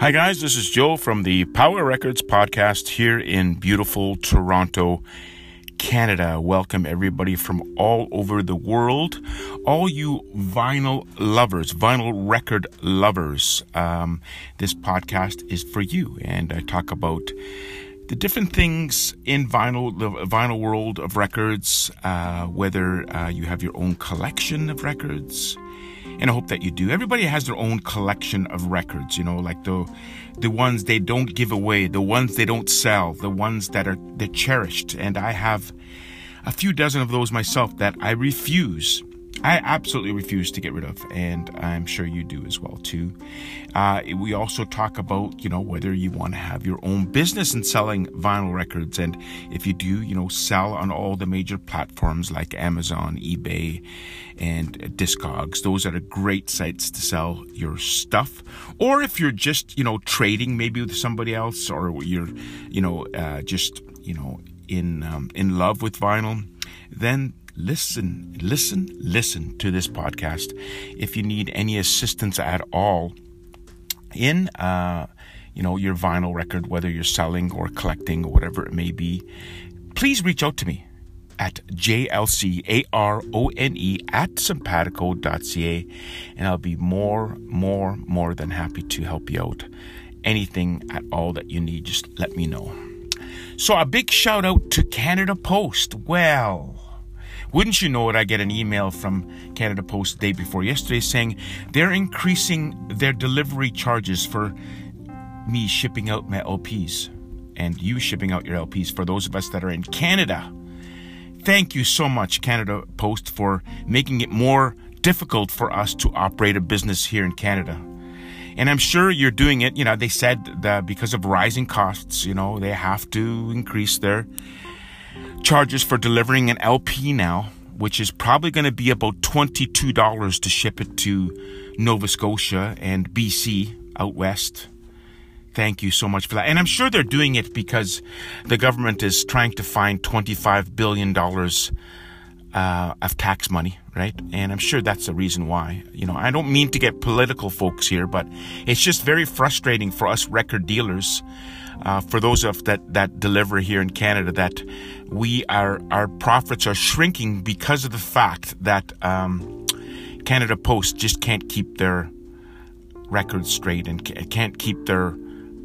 Hi, guys. This is Joe from the Power Records podcast here in beautiful Toronto, Canada. Welcome, everybody from all over the world. All you vinyl lovers, vinyl record lovers. Um, this podcast is for you, and I talk about the different things in vinyl, the vinyl world of records, uh, whether uh, you have your own collection of records, and I hope that you do. Everybody has their own collection of records, you know, like the the ones they don't give away, the ones they don't sell, the ones that are they're cherished. And I have a few dozen of those myself that I refuse I absolutely refuse to get rid of, and I'm sure you do as well too. Uh, we also talk about, you know, whether you want to have your own business in selling vinyl records, and if you do, you know, sell on all the major platforms like Amazon, eBay, and Discogs. Those are great sites to sell your stuff. Or if you're just, you know, trading maybe with somebody else, or you're, you know, uh, just, you know, in um, in love with vinyl, then listen, listen, listen to this podcast. If you need any assistance at all in, uh, you know, your vinyl record, whether you're selling or collecting or whatever it may be, please reach out to me at jlcarone at sympatico.ca and I'll be more, more, more than happy to help you out. Anything at all that you need, just let me know. So a big shout out to Canada Post. Well, wouldn't you know it, I get an email from Canada Post the day before yesterday saying they're increasing their delivery charges for me shipping out my LPs and you shipping out your LPs for those of us that are in Canada. Thank you so much, Canada Post, for making it more difficult for us to operate a business here in Canada. And I'm sure you're doing it. You know, they said that because of rising costs, you know, they have to increase their charges for delivering an LP now, which is probably going to be about $22 to ship it to Nova Scotia and BC out west. Thank you so much for that. And I'm sure they're doing it because the government is trying to find $25 billion uh, of tax money, right? And I'm sure that's the reason why. You know, I don't mean to get political, folks, here, but it's just very frustrating for us record dealers uh, for those of that that deliver here in Canada that we are our profits are shrinking because of the fact that um, Canada Post just can't keep their records straight and can't keep their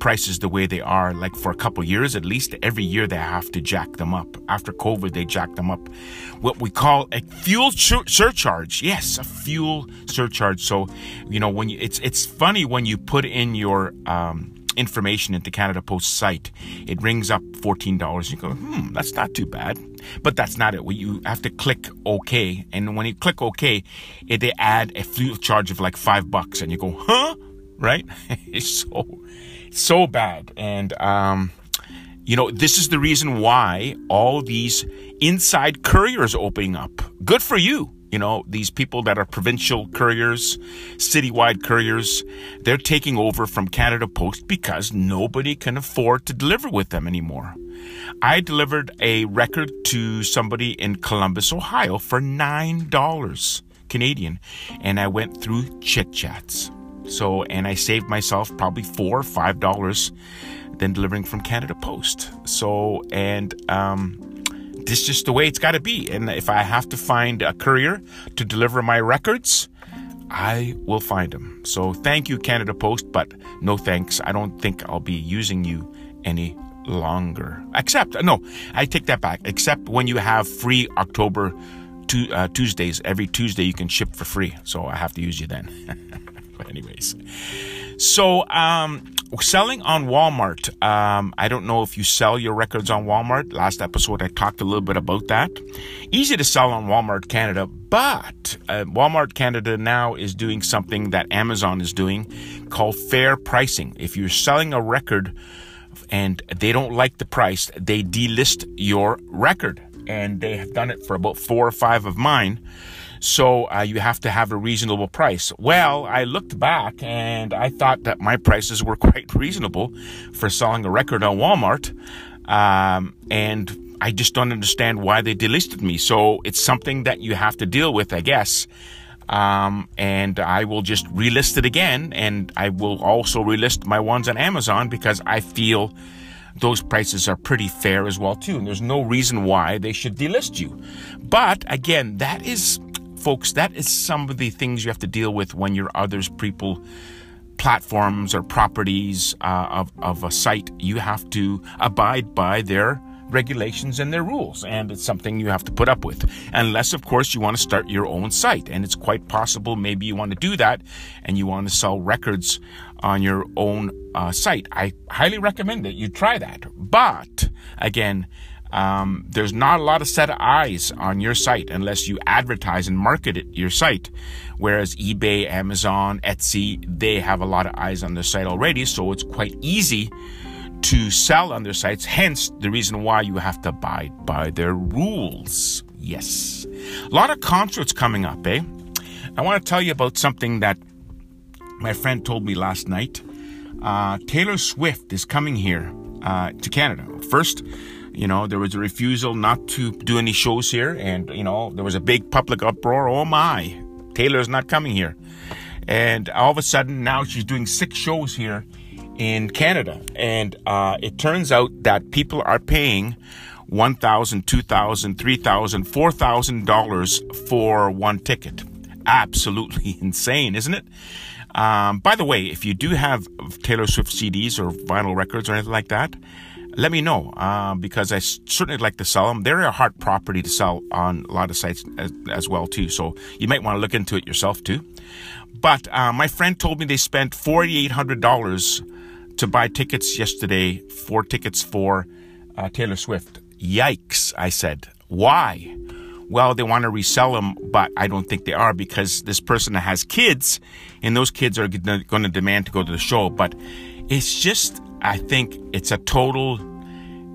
prices the way they are like for a couple years at least every year they have to jack them up after covid they jack them up what we call a fuel sur- surcharge yes a fuel surcharge so you know when you it's it's funny when you put in your um, information into Canada Post site, it rings up $14. You go, hmm, that's not too bad. But that's not it. You have to click OK. And when you click OK, it, they add a fuel charge of like five bucks. And you go, huh? Right? so, so bad. And, um, you know, this is the reason why all these inside couriers opening up. Good for you. You know, these people that are provincial couriers, citywide couriers, they're taking over from Canada Post because nobody can afford to deliver with them anymore. I delivered a record to somebody in Columbus, Ohio for $9 Canadian, and I went through chit chats. So, and I saved myself probably four or five dollars than delivering from Canada Post. So, and, um, this is just the way it's got to be. And if I have to find a courier to deliver my records, I will find them. So thank you, Canada Post, but no thanks. I don't think I'll be using you any longer. Except, no, I take that back. Except when you have free October uh, Tuesdays. Every Tuesday you can ship for free. So I have to use you then. but anyways. So, um, selling on Walmart. Um, I don't know if you sell your records on Walmart. Last episode, I talked a little bit about that. Easy to sell on Walmart Canada, but uh, Walmart Canada now is doing something that Amazon is doing called fair pricing. If you're selling a record and they don't like the price, they delist your record. And they have done it for about four or five of mine. So uh, you have to have a reasonable price. Well, I looked back and I thought that my prices were quite reasonable for selling a record on Walmart. Um, and I just don't understand why they delisted me. So it's something that you have to deal with, I guess. Um, and I will just relist it again, and I will also relist my ones on Amazon because I feel those prices are pretty fair as well too, and there's no reason why they should delist you. But again, that is, folks, that is some of the things you have to deal with when you're others people platforms or properties uh, of, of a site. You have to abide by their regulations and their rules, and it's something you have to put up with. Unless, of course, you want to start your own site, and it's quite possible maybe you want to do that and you want to sell records on your own uh, site. I highly recommend that you try that. But again, um, there's not a lot of set of eyes on your site unless you advertise and market it, your site. Whereas eBay, Amazon, Etsy, they have a lot of eyes on their site already, so it's quite easy to sell on their sites, hence the reason why you have to abide by their rules. Yes. A lot of concerts coming up, eh? I want to tell you about something that my friend told me last night. Uh, Taylor Swift is coming here uh, to Canada. First, you know, there was a refusal not to do any shows here, and, you know, there was a big public uproar. Oh my, Taylor's not coming here. And all of a sudden, now she's doing six shows here in Canada. And uh, it turns out that people are paying $1,000, $2,000, $3,000, $4,000 for one ticket. Absolutely insane, isn't it? Um, by the way, if you do have Taylor Swift CDs or vinyl records or anything like that, let me know uh, because I certainly like to sell them. They're a hard property to sell on a lot of sites as, as well too. So you might want to look into it yourself too. But uh, my friend told me they spent forty eight hundred dollars to buy tickets yesterday, four tickets for uh, Taylor Swift. Yikes, I said. Why? Well, they want to resell them, but I don't think they are because this person has kids, and those kids are going to demand to go to the show. But it's just, I think it's a total,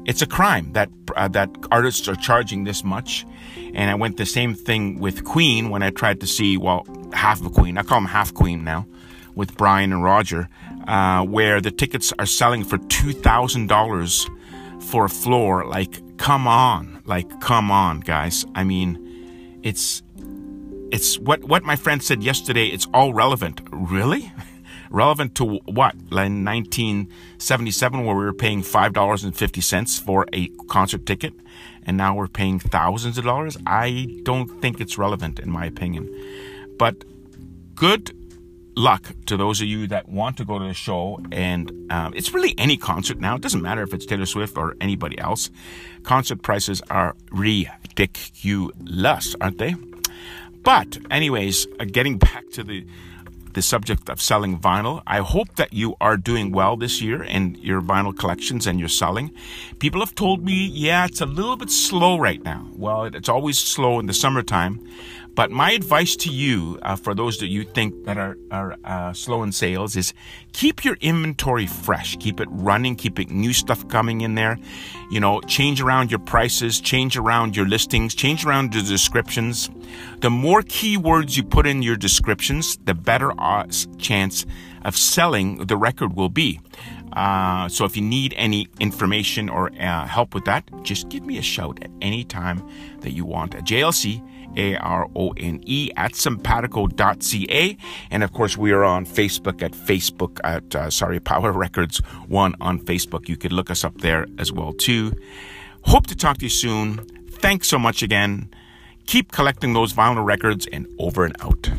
it's a crime that uh, that artists are charging this much. And I went the same thing with Queen when I tried to see, well, half of Queen. I call them half Queen now, with Brian and Roger uh, where the tickets are selling for $2,000 for a floor. Like, come on. Like, come on, guys. I mean, it's, it's what, what my friend said yesterday. It's all relevant. Really? relevant to what? Like 1977, where we were paying $5.50 for a concert ticket, and now we're paying thousands of dollars? I don't think it's relevant, in my opinion. But good luck to those of you that want to go to the show. And um, it's really any concert now. It doesn't matter if it's Taylor Swift or anybody else. Concert prices are ridiculous, aren't they? But, anyways, uh, getting back to the the subject of selling vinyl. I hope that you are doing well this year in your vinyl collections and your selling. People have told me, yeah, it's a little bit slow right now. Well, it's always slow in the summertime. But my advice to you, uh, for those that you think that are, are uh, slow in sales, is keep your inventory fresh. Keep it running. Keep it new stuff coming in there. You know, change around your prices, change around your listings, change around the descriptions. The more keywords you put in your descriptions, the better chance of selling the record will be. Uh, so if you need any information or uh, help with that, just give me a shout at any time that you want. At JLC a R O N E, at sympatico.ca. And of course, we are on Facebook at Facebook at, uh, sorry, Power Records 1 on Facebook. You could look us up there as well, too. Hope to talk to you soon. Thanks so much again. Keep collecting those vinyl records and over and out.